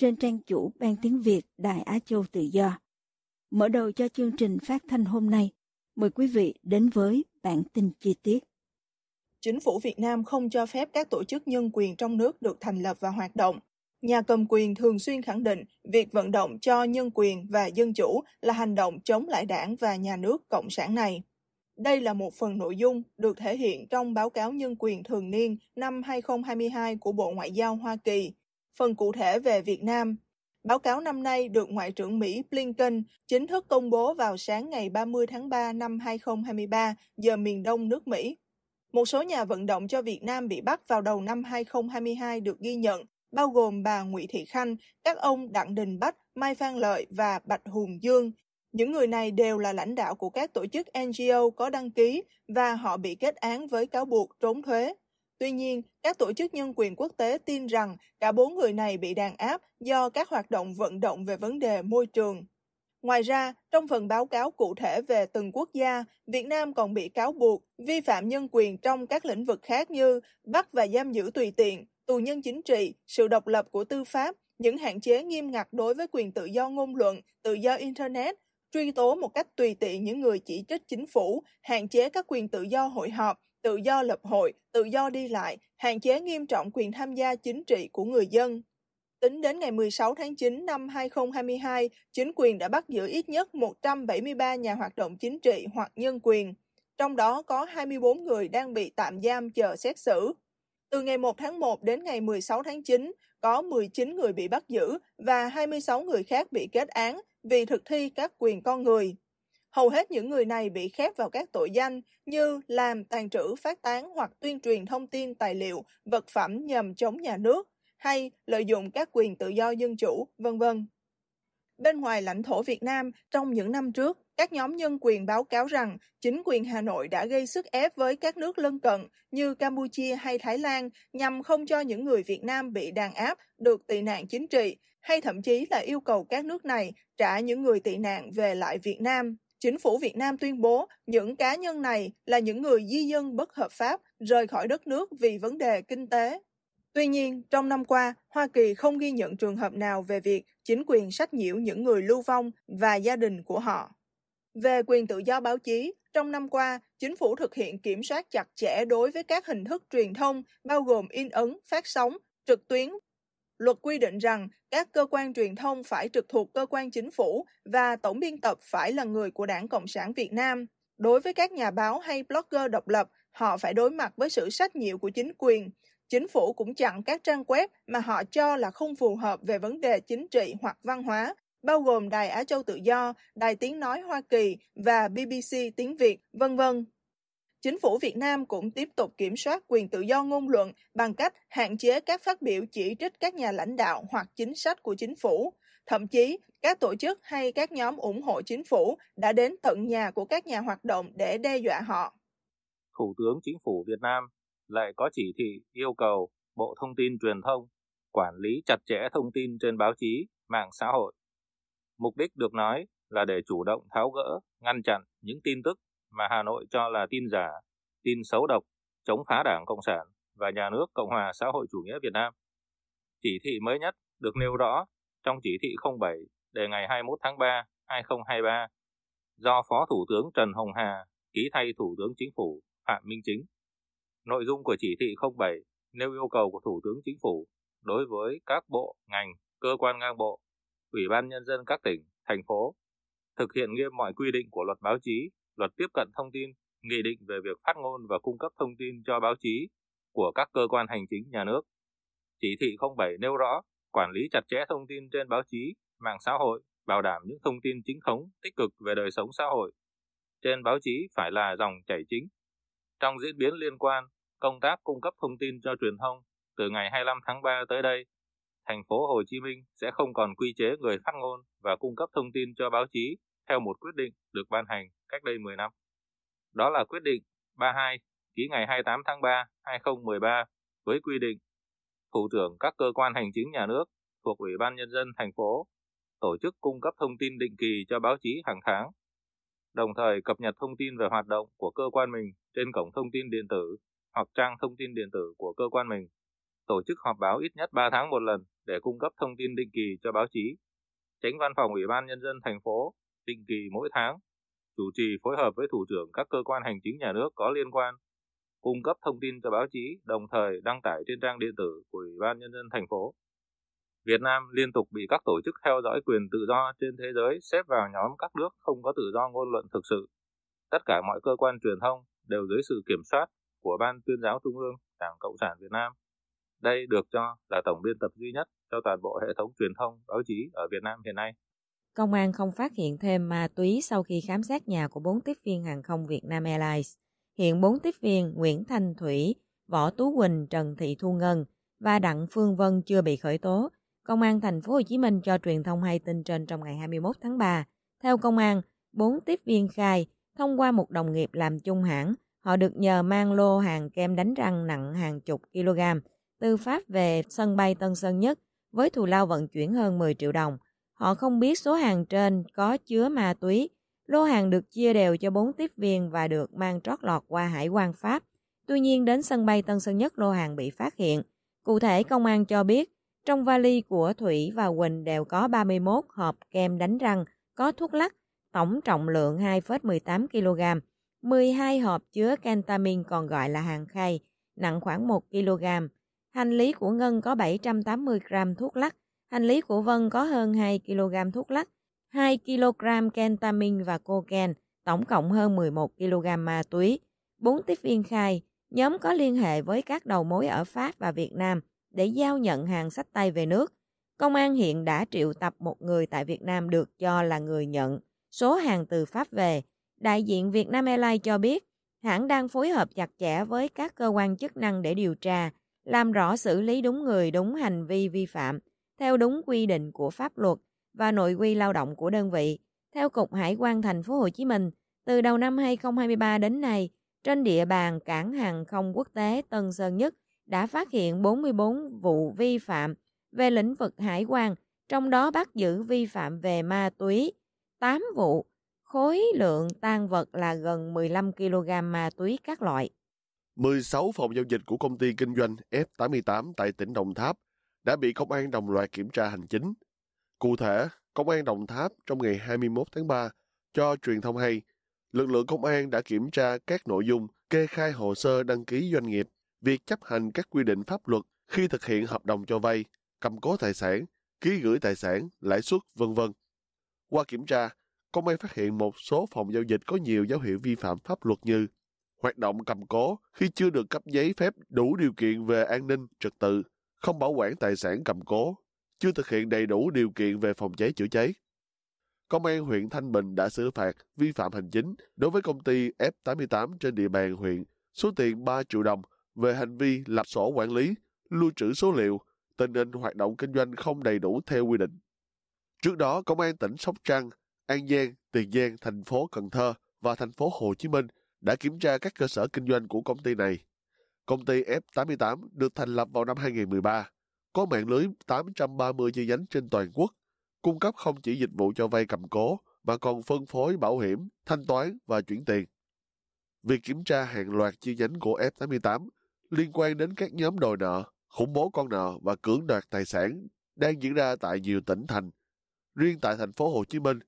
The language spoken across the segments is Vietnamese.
trên trang chủ Ban Tiếng Việt Đài Á Châu Tự Do. Mở đầu cho chương trình phát thanh hôm nay, mời quý vị đến với bản tin chi tiết. Chính phủ Việt Nam không cho phép các tổ chức nhân quyền trong nước được thành lập và hoạt động. Nhà cầm quyền thường xuyên khẳng định việc vận động cho nhân quyền và dân chủ là hành động chống lại đảng và nhà nước Cộng sản này. Đây là một phần nội dung được thể hiện trong báo cáo nhân quyền thường niên năm 2022 của Bộ Ngoại giao Hoa Kỳ Phần cụ thể về Việt Nam, báo cáo năm nay được Ngoại trưởng Mỹ Blinken chính thức công bố vào sáng ngày 30 tháng 3 năm 2023 giờ miền đông nước Mỹ. Một số nhà vận động cho Việt Nam bị bắt vào đầu năm 2022 được ghi nhận, bao gồm bà Nguyễn Thị Khanh, các ông Đặng Đình Bách, Mai Phan Lợi và Bạch Hùng Dương. Những người này đều là lãnh đạo của các tổ chức NGO có đăng ký và họ bị kết án với cáo buộc trốn thuế. Tuy nhiên, các tổ chức nhân quyền quốc tế tin rằng cả bốn người này bị đàn áp do các hoạt động vận động về vấn đề môi trường. Ngoài ra, trong phần báo cáo cụ thể về từng quốc gia, Việt Nam còn bị cáo buộc vi phạm nhân quyền trong các lĩnh vực khác như bắt và giam giữ tùy tiện, tù nhân chính trị, sự độc lập của tư pháp, những hạn chế nghiêm ngặt đối với quyền tự do ngôn luận, tự do Internet, truy tố một cách tùy tiện những người chỉ trích chính phủ, hạn chế các quyền tự do hội họp, tự do lập hội, tự do đi lại, hạn chế nghiêm trọng quyền tham gia chính trị của người dân. Tính đến ngày 16 tháng 9 năm 2022, chính quyền đã bắt giữ ít nhất 173 nhà hoạt động chính trị hoặc nhân quyền, trong đó có 24 người đang bị tạm giam chờ xét xử. Từ ngày 1 tháng 1 đến ngày 16 tháng 9, có 19 người bị bắt giữ và 26 người khác bị kết án vì thực thi các quyền con người. Hầu hết những người này bị khép vào các tội danh như làm, tàn trữ, phát tán hoặc tuyên truyền thông tin, tài liệu, vật phẩm nhằm chống nhà nước hay lợi dụng các quyền tự do dân chủ, vân vân. Bên ngoài lãnh thổ Việt Nam, trong những năm trước, các nhóm nhân quyền báo cáo rằng chính quyền Hà Nội đã gây sức ép với các nước lân cận như Campuchia hay Thái Lan nhằm không cho những người Việt Nam bị đàn áp được tị nạn chính trị, hay thậm chí là yêu cầu các nước này trả những người tị nạn về lại Việt Nam. Chính phủ Việt Nam tuyên bố những cá nhân này là những người di dân bất hợp pháp rời khỏi đất nước vì vấn đề kinh tế. Tuy nhiên, trong năm qua, Hoa Kỳ không ghi nhận trường hợp nào về việc chính quyền sách nhiễu những người lưu vong và gia đình của họ. Về quyền tự do báo chí, trong năm qua, chính phủ thực hiện kiểm soát chặt chẽ đối với các hình thức truyền thông bao gồm in ấn, phát sóng, trực tuyến Luật quy định rằng các cơ quan truyền thông phải trực thuộc cơ quan chính phủ và tổng biên tập phải là người của Đảng Cộng sản Việt Nam. Đối với các nhà báo hay blogger độc lập, họ phải đối mặt với sự sách nhiễu của chính quyền. Chính phủ cũng chặn các trang web mà họ cho là không phù hợp về vấn đề chính trị hoặc văn hóa, bao gồm Đài Á Châu Tự Do, Đài Tiếng Nói Hoa Kỳ và BBC Tiếng Việt, vân vân. Chính phủ Việt Nam cũng tiếp tục kiểm soát quyền tự do ngôn luận bằng cách hạn chế các phát biểu chỉ trích các nhà lãnh đạo hoặc chính sách của chính phủ. Thậm chí, các tổ chức hay các nhóm ủng hộ chính phủ đã đến tận nhà của các nhà hoạt động để đe dọa họ. Thủ tướng Chính phủ Việt Nam lại có chỉ thị yêu cầu Bộ Thông tin Truyền thông quản lý chặt chẽ thông tin trên báo chí, mạng xã hội. Mục đích được nói là để chủ động tháo gỡ, ngăn chặn những tin tức mà Hà Nội cho là tin giả, tin xấu độc, chống phá Đảng Cộng sản và nhà nước Cộng hòa xã hội chủ nghĩa Việt Nam. Chỉ thị mới nhất được nêu rõ trong chỉ thị 07 đề ngày 21 tháng 3, 2023 do Phó Thủ tướng Trần Hồng Hà ký thay Thủ tướng Chính phủ Phạm Minh Chính. Nội dung của chỉ thị 07 nêu yêu cầu của Thủ tướng Chính phủ đối với các bộ, ngành, cơ quan ngang bộ, Ủy ban Nhân dân các tỉnh, thành phố, thực hiện nghiêm mọi quy định của luật báo chí, luật tiếp cận thông tin, nghị định về việc phát ngôn và cung cấp thông tin cho báo chí của các cơ quan hành chính nhà nước. Chỉ thị 07 nêu rõ, quản lý chặt chẽ thông tin trên báo chí, mạng xã hội, bảo đảm những thông tin chính thống, tích cực về đời sống xã hội. Trên báo chí phải là dòng chảy chính. Trong diễn biến liên quan, công tác cung cấp thông tin cho truyền thông từ ngày 25 tháng 3 tới đây, thành phố Hồ Chí Minh sẽ không còn quy chế người phát ngôn và cung cấp thông tin cho báo chí theo một quyết định được ban hành cách đây 10 năm. Đó là quyết định 32 ký ngày 28 tháng 3 2013 với quy định thủ trưởng các cơ quan hành chính nhà nước thuộc Ủy ban Nhân dân thành phố tổ chức cung cấp thông tin định kỳ cho báo chí hàng tháng, đồng thời cập nhật thông tin về hoạt động của cơ quan mình trên cổng thông tin điện tử hoặc trang thông tin điện tử của cơ quan mình, tổ chức họp báo ít nhất 3 tháng một lần để cung cấp thông tin định kỳ cho báo chí. Tránh văn phòng Ủy ban Nhân dân thành phố định kỳ mỗi tháng, chủ trì phối hợp với thủ trưởng các cơ quan hành chính nhà nước có liên quan, cung cấp thông tin cho báo chí, đồng thời đăng tải trên trang điện tử của Ủy ban Nhân dân thành phố. Việt Nam liên tục bị các tổ chức theo dõi quyền tự do trên thế giới xếp vào nhóm các nước không có tự do ngôn luận thực sự. Tất cả mọi cơ quan truyền thông đều dưới sự kiểm soát của Ban tuyên giáo Trung ương Đảng Cộng sản Việt Nam. Đây được cho là tổng biên tập duy nhất cho toàn bộ hệ thống truyền thông báo chí ở Việt Nam hiện nay. Công an không phát hiện thêm ma túy sau khi khám xét nhà của bốn tiếp viên hàng không Việt Nam Airlines. Hiện bốn tiếp viên Nguyễn Thanh Thủy, Võ Tú Quỳnh, Trần Thị Thu Ngân và Đặng Phương Vân chưa bị khởi tố. Công an thành phố Hồ Chí Minh cho truyền thông hay tin trên trong ngày 21 tháng 3. Theo công an, bốn tiếp viên khai thông qua một đồng nghiệp làm chung hãng, họ được nhờ mang lô hàng kem đánh răng nặng hàng chục kg từ Pháp về sân bay Tân Sơn Nhất với thù lao vận chuyển hơn 10 triệu đồng. Họ không biết số hàng trên có chứa ma túy. Lô hàng được chia đều cho bốn tiếp viên và được mang trót lọt qua hải quan Pháp. Tuy nhiên đến sân bay Tân Sơn Nhất lô hàng bị phát hiện. Cụ thể công an cho biết trong vali của Thủy và Quỳnh đều có 31 hộp kem đánh răng có thuốc lắc, tổng trọng lượng 2,18 kg, 12 hộp chứa kentamin còn gọi là hàng khay, nặng khoảng 1 kg. Hành lý của Ngân có 780 g thuốc lắc, hành lý của Vân có hơn 2 kg thuốc lắc, 2 kg kentamin và cocaine, tổng cộng hơn 11 kg ma túy. Bốn tiếp viên khai, nhóm có liên hệ với các đầu mối ở Pháp và Việt Nam để giao nhận hàng sách tay về nước. Công an hiện đã triệu tập một người tại Việt Nam được cho là người nhận số hàng từ Pháp về. Đại diện Việt Nam Airlines cho biết, hãng đang phối hợp chặt chẽ với các cơ quan chức năng để điều tra, làm rõ xử lý đúng người đúng hành vi vi phạm, theo đúng quy định của pháp luật và nội quy lao động của đơn vị. Theo Cục Hải quan Thành phố Hồ Chí Minh, từ đầu năm 2023 đến nay, trên địa bàn cảng hàng không quốc tế Tân Sơn Nhất đã phát hiện 44 vụ vi phạm về lĩnh vực hải quan, trong đó bắt giữ vi phạm về ma túy, 8 vụ, khối lượng tan vật là gần 15 kg ma túy các loại. 16 phòng giao dịch của công ty kinh doanh F88 tại tỉnh Đồng Tháp đã bị công an đồng loạt kiểm tra hành chính. Cụ thể, công an Đồng Tháp trong ngày 21 tháng 3 cho truyền thông hay, lực lượng công an đã kiểm tra các nội dung kê khai hồ sơ đăng ký doanh nghiệp việc chấp hành các quy định pháp luật khi thực hiện hợp đồng cho vay, cầm cố tài sản, ký gửi tài sản, lãi suất, vân vân. Qua kiểm tra, công an phát hiện một số phòng giao dịch có nhiều dấu hiệu vi phạm pháp luật như hoạt động cầm cố khi chưa được cấp giấy phép đủ điều kiện về an ninh, trật tự, không bảo quản tài sản cầm cố, chưa thực hiện đầy đủ điều kiện về phòng cháy chữa cháy. Công an huyện Thanh Bình đã xử phạt vi phạm hành chính đối với công ty F88 trên địa bàn huyện số tiền 3 triệu đồng về hành vi lập sổ quản lý, lưu trữ số liệu, tình hình hoạt động kinh doanh không đầy đủ theo quy định. Trước đó, Công an tỉnh Sóc Trăng, An Giang, Tiền Giang, thành phố Cần Thơ và thành phố Hồ Chí Minh đã kiểm tra các cơ sở kinh doanh của công ty này. Công ty F88 được thành lập vào năm 2013, có mạng lưới 830 chi nhánh trên toàn quốc, cung cấp không chỉ dịch vụ cho vay cầm cố mà còn phân phối bảo hiểm, thanh toán và chuyển tiền. Việc kiểm tra hàng loạt chi nhánh của F88 liên quan đến các nhóm đòi nợ, khủng bố con nợ và cưỡng đoạt tài sản đang diễn ra tại nhiều tỉnh thành. Riêng tại thành phố Hồ Chí Minh,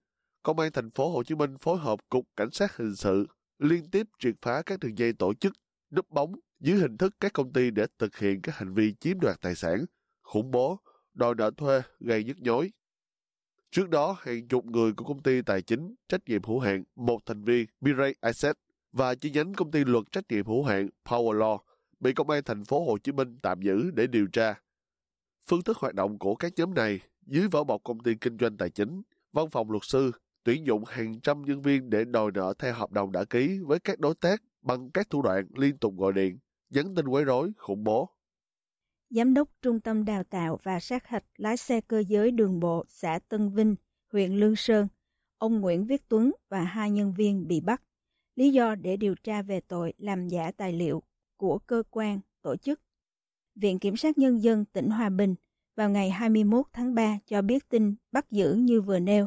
Công an thành phố Hồ Chí Minh phối hợp cục cảnh sát hình sự liên tiếp triệt phá các đường dây tổ chức, núp bóng, dưới hình thức các công ty để thực hiện các hành vi chiếm đoạt tài sản, khủng bố, đòi nợ thuê gây nhức nhối. Trước đó, hàng chục người của công ty tài chính trách nhiệm hữu hạn một thành viên Mirai Asset và chi nhánh công ty luật trách nhiệm hữu hạn Power Law bị công an thành phố Hồ Chí Minh tạm giữ để điều tra. Phương thức hoạt động của các nhóm này dưới vỏ bọc công ty kinh doanh tài chính, văn phòng luật sư tuyển dụng hàng trăm nhân viên để đòi nợ theo hợp đồng đã ký với các đối tác bằng các thủ đoạn liên tục gọi điện, dẫn tin quấy rối, khủng bố. Giám đốc Trung tâm Đào tạo và sát hạch lái xe cơ giới đường bộ xã Tân Vinh, huyện Lương Sơn, ông Nguyễn Viết Tuấn và hai nhân viên bị bắt. Lý do để điều tra về tội làm giả tài liệu của cơ quan, tổ chức. Viện Kiểm sát Nhân dân tỉnh Hòa Bình vào ngày 21 tháng 3 cho biết tin bắt giữ như vừa nêu.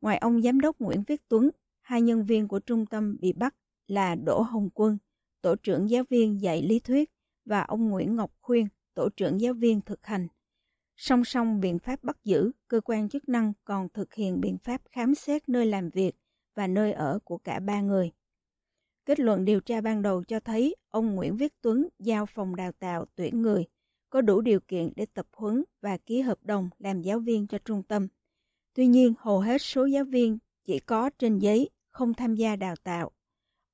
Ngoài ông Giám đốc Nguyễn Viết Tuấn, hai nhân viên của trung tâm bị bắt là Đỗ Hồng Quân, tổ trưởng giáo viên dạy lý thuyết và ông Nguyễn Ngọc Khuyên, tổ trưởng giáo viên thực hành. Song song biện pháp bắt giữ, cơ quan chức năng còn thực hiện biện pháp khám xét nơi làm việc và nơi ở của cả ba người. Kết luận điều tra ban đầu cho thấy ông Nguyễn Viết Tuấn giao phòng đào tạo tuyển người có đủ điều kiện để tập huấn và ký hợp đồng làm giáo viên cho trung tâm. Tuy nhiên, hầu hết số giáo viên chỉ có trên giấy, không tham gia đào tạo.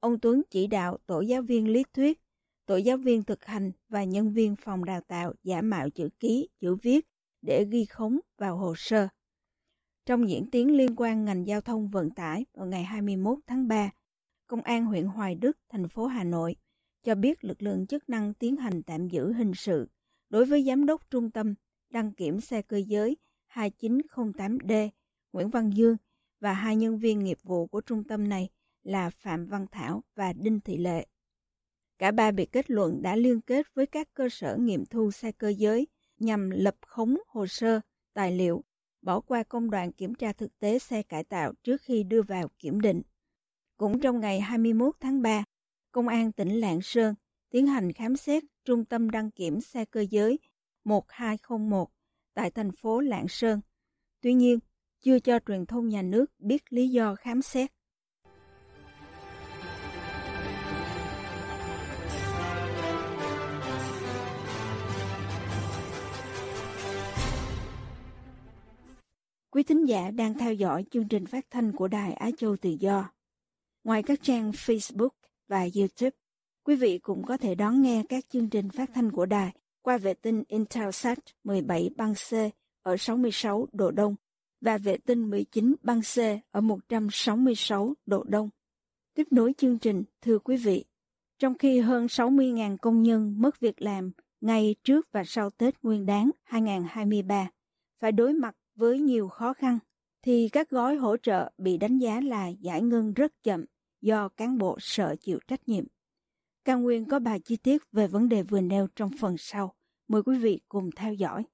Ông Tuấn chỉ đạo tổ giáo viên lý thuyết, tổ giáo viên thực hành và nhân viên phòng đào tạo giả mạo chữ ký, chữ viết để ghi khống vào hồ sơ. Trong diễn tiến liên quan ngành giao thông vận tải vào ngày 21 tháng 3, Công an huyện Hoài Đức, thành phố Hà Nội cho biết lực lượng chức năng tiến hành tạm giữ hình sự đối với giám đốc trung tâm đăng kiểm xe cơ giới 2908D Nguyễn Văn Dương và hai nhân viên nghiệp vụ của trung tâm này là Phạm Văn Thảo và Đinh Thị Lệ. Cả ba bị kết luận đã liên kết với các cơ sở nghiệm thu xe cơ giới nhằm lập khống hồ sơ, tài liệu, bỏ qua công đoạn kiểm tra thực tế xe cải tạo trước khi đưa vào kiểm định. Cũng trong ngày 21 tháng 3, Công an tỉnh Lạng Sơn tiến hành khám xét Trung tâm đăng kiểm xe cơ giới 1201 tại thành phố Lạng Sơn. Tuy nhiên, chưa cho truyền thông nhà nước biết lý do khám xét. Quý thính giả đang theo dõi chương trình phát thanh của Đài Á Châu Tự Do. Ngoài các trang Facebook và YouTube, quý vị cũng có thể đón nghe các chương trình phát thanh của đài qua vệ tinh Intelsat 17 băng C ở 66 độ Đông và vệ tinh 19 băng C ở 166 độ Đông. Tiếp nối chương trình, thưa quý vị, trong khi hơn 60.000 công nhân mất việc làm ngay trước và sau Tết Nguyên đán 2023 phải đối mặt với nhiều khó khăn, thì các gói hỗ trợ bị đánh giá là giải ngân rất chậm do cán bộ sợ chịu trách nhiệm. Cao Nguyên có bài chi tiết về vấn đề vừa nêu trong phần sau. Mời quý vị cùng theo dõi.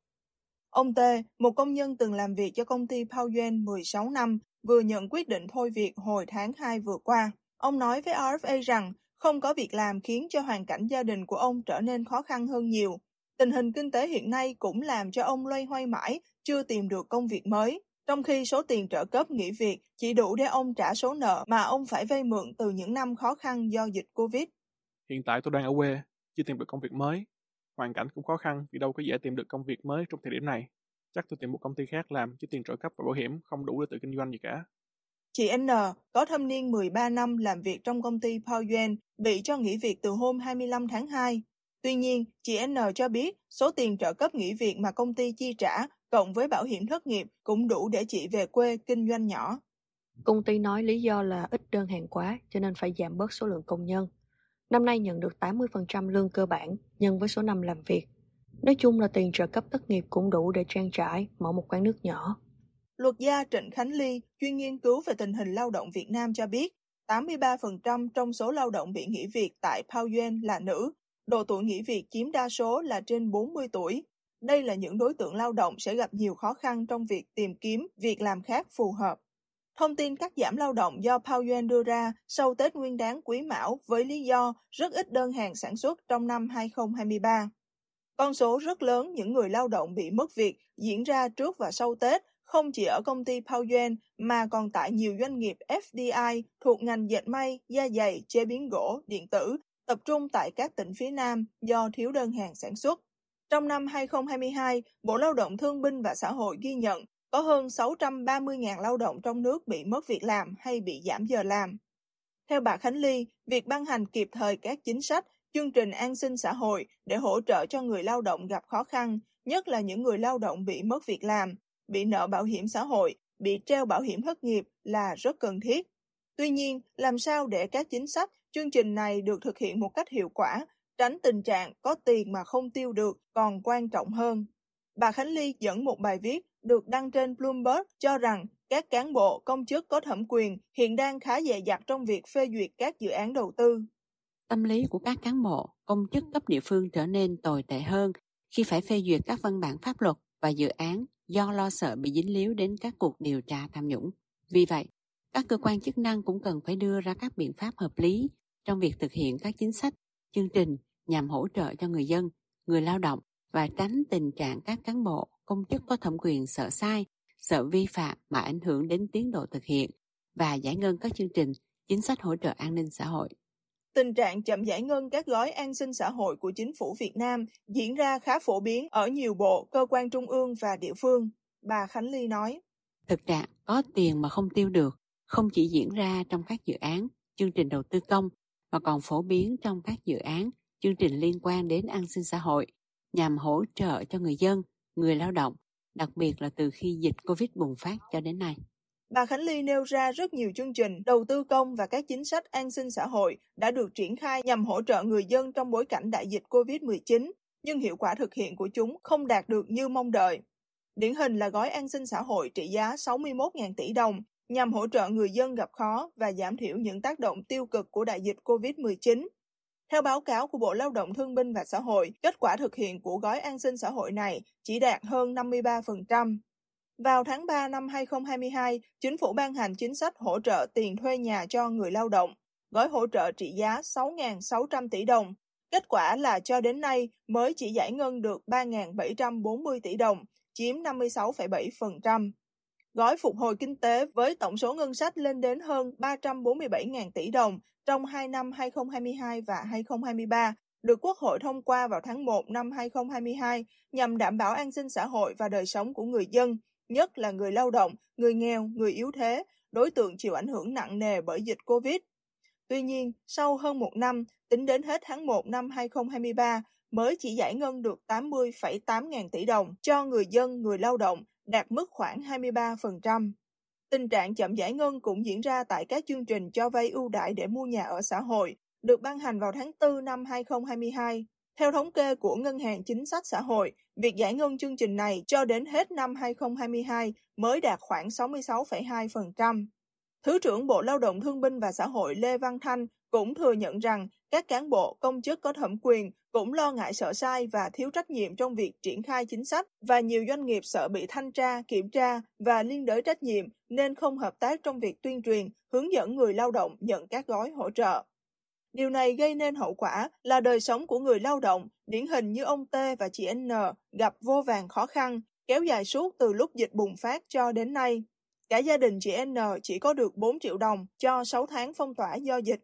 Ông T, một công nhân từng làm việc cho công ty Powen 16 năm, vừa nhận quyết định thôi việc hồi tháng 2 vừa qua. Ông nói với RFA rằng không có việc làm khiến cho hoàn cảnh gia đình của ông trở nên khó khăn hơn nhiều. Tình hình kinh tế hiện nay cũng làm cho ông loay hoay mãi, chưa tìm được công việc mới trong khi số tiền trợ cấp nghỉ việc chỉ đủ để ông trả số nợ mà ông phải vay mượn từ những năm khó khăn do dịch Covid. Hiện tại tôi đang ở quê, chưa tìm được công việc mới. Hoàn cảnh cũng khó khăn vì đâu có dễ tìm được công việc mới trong thời điểm này. Chắc tôi tìm một công ty khác làm chứ tiền trợ cấp và bảo hiểm không đủ để tự kinh doanh gì cả. Chị N có thâm niên 13 năm làm việc trong công ty Powen bị cho nghỉ việc từ hôm 25 tháng 2. Tuy nhiên, chị N cho biết số tiền trợ cấp nghỉ việc mà công ty chi trả cộng với bảo hiểm thất nghiệp cũng đủ để chị về quê kinh doanh nhỏ. Công ty nói lý do là ít đơn hàng quá cho nên phải giảm bớt số lượng công nhân. Năm nay nhận được 80% lương cơ bản nhân với số năm làm việc. Nói chung là tiền trợ cấp thất nghiệp cũng đủ để trang trải mở một quán nước nhỏ. Luật gia Trịnh Khánh Ly, chuyên nghiên cứu về tình hình lao động Việt Nam cho biết, 83% trong số lao động bị nghỉ việc tại Pao Yuen là nữ. Độ tuổi nghỉ việc chiếm đa số là trên 40 tuổi. Đây là những đối tượng lao động sẽ gặp nhiều khó khăn trong việc tìm kiếm việc làm khác phù hợp. Thông tin cắt giảm lao động do Pao Yuan đưa ra sau Tết Nguyên đáng Quý Mão với lý do rất ít đơn hàng sản xuất trong năm 2023. Con số rất lớn những người lao động bị mất việc diễn ra trước và sau Tết không chỉ ở công ty Pao Yuan mà còn tại nhiều doanh nghiệp FDI thuộc ngành dệt may, da dày, chế biến gỗ, điện tử, tập trung tại các tỉnh phía Nam do thiếu đơn hàng sản xuất. Trong năm 2022, Bộ Lao động Thương binh và Xã hội ghi nhận có hơn 630.000 lao động trong nước bị mất việc làm hay bị giảm giờ làm. Theo bà Khánh Ly, việc ban hành kịp thời các chính sách, chương trình an sinh xã hội để hỗ trợ cho người lao động gặp khó khăn, nhất là những người lao động bị mất việc làm, bị nợ bảo hiểm xã hội, bị treo bảo hiểm thất nghiệp là rất cần thiết. Tuy nhiên, làm sao để các chính sách, chương trình này được thực hiện một cách hiệu quả, tránh tình trạng có tiền mà không tiêu được còn quan trọng hơn. Bà Khánh Ly dẫn một bài viết được đăng trên Bloomberg cho rằng các cán bộ, công chức có thẩm quyền hiện đang khá dè dặt trong việc phê duyệt các dự án đầu tư. Tâm lý của các cán bộ, công chức cấp địa phương trở nên tồi tệ hơn khi phải phê duyệt các văn bản pháp luật và dự án do lo sợ bị dính líu đến các cuộc điều tra tham nhũng. Vì vậy, các cơ quan chức năng cũng cần phải đưa ra các biện pháp hợp lý trong việc thực hiện các chính sách, chương trình nhằm hỗ trợ cho người dân, người lao động và tránh tình trạng các cán bộ, công chức có thẩm quyền sợ sai, sợ vi phạm mà ảnh hưởng đến tiến độ thực hiện và giải ngân các chương trình, chính sách hỗ trợ an ninh xã hội. Tình trạng chậm giải ngân các gói an sinh xã hội của chính phủ Việt Nam diễn ra khá phổ biến ở nhiều bộ, cơ quan trung ương và địa phương, bà Khánh Ly nói. Thực trạng có tiền mà không tiêu được không chỉ diễn ra trong các dự án, chương trình đầu tư công mà còn phổ biến trong các dự án, chương trình liên quan đến an sinh xã hội nhằm hỗ trợ cho người dân, người lao động, đặc biệt là từ khi dịch Covid bùng phát cho đến nay. Bà Khánh Ly nêu ra rất nhiều chương trình đầu tư công và các chính sách an sinh xã hội đã được triển khai nhằm hỗ trợ người dân trong bối cảnh đại dịch COVID-19, nhưng hiệu quả thực hiện của chúng không đạt được như mong đợi. Điển hình là gói an sinh xã hội trị giá 61.000 tỷ đồng nhằm hỗ trợ người dân gặp khó và giảm thiểu những tác động tiêu cực của đại dịch COVID-19. Theo báo cáo của Bộ Lao động Thương binh và Xã hội, kết quả thực hiện của gói an sinh xã hội này chỉ đạt hơn 53%. Vào tháng 3 năm 2022, chính phủ ban hành chính sách hỗ trợ tiền thuê nhà cho người lao động, gói hỗ trợ trị giá 6.600 tỷ đồng. Kết quả là cho đến nay mới chỉ giải ngân được 3.740 tỷ đồng, chiếm 56,7%. Gói phục hồi kinh tế với tổng số ngân sách lên đến hơn 347.000 tỷ đồng trong hai năm 2022 và 2023 được Quốc hội thông qua vào tháng 1 năm 2022 nhằm đảm bảo an sinh xã hội và đời sống của người dân, nhất là người lao động, người nghèo, người yếu thế, đối tượng chịu ảnh hưởng nặng nề bởi dịch COVID. Tuy nhiên, sau hơn một năm, tính đến hết tháng 1 năm 2023, mới chỉ giải ngân được 80,8 ngàn tỷ đồng cho người dân, người lao động, đạt mức khoảng 23%. Tình trạng chậm giải ngân cũng diễn ra tại các chương trình cho vay ưu đãi để mua nhà ở xã hội, được ban hành vào tháng 4 năm 2022. Theo thống kê của Ngân hàng Chính sách Xã hội, việc giải ngân chương trình này cho đến hết năm 2022 mới đạt khoảng 66,2%. Thứ trưởng Bộ Lao động Thương binh và Xã hội Lê Văn Thanh cũng thừa nhận rằng các cán bộ, công chức có thẩm quyền cũng lo ngại sợ sai và thiếu trách nhiệm trong việc triển khai chính sách và nhiều doanh nghiệp sợ bị thanh tra, kiểm tra và liên đới trách nhiệm nên không hợp tác trong việc tuyên truyền, hướng dẫn người lao động nhận các gói hỗ trợ. Điều này gây nên hậu quả là đời sống của người lao động, điển hình như ông T và chị N gặp vô vàng khó khăn, kéo dài suốt từ lúc dịch bùng phát cho đến nay. Cả gia đình chị N chỉ có được 4 triệu đồng cho 6 tháng phong tỏa do dịch.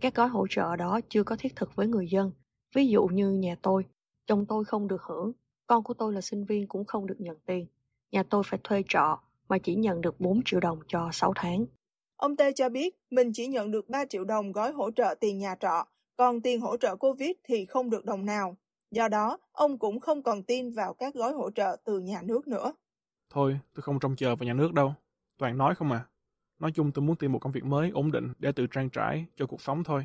Các gói hỗ trợ đó chưa có thiết thực với người dân. Ví dụ như nhà tôi, chồng tôi không được hưởng, con của tôi là sinh viên cũng không được nhận tiền. Nhà tôi phải thuê trọ mà chỉ nhận được 4 triệu đồng cho 6 tháng. Ông Tê cho biết mình chỉ nhận được 3 triệu đồng gói hỗ trợ tiền nhà trọ, còn tiền hỗ trợ Covid thì không được đồng nào. Do đó, ông cũng không còn tin vào các gói hỗ trợ từ nhà nước nữa. Thôi, tôi không trông chờ vào nhà nước đâu. Toàn nói không à. Nói chung tôi muốn tìm một công việc mới ổn định để tự trang trải cho cuộc sống thôi.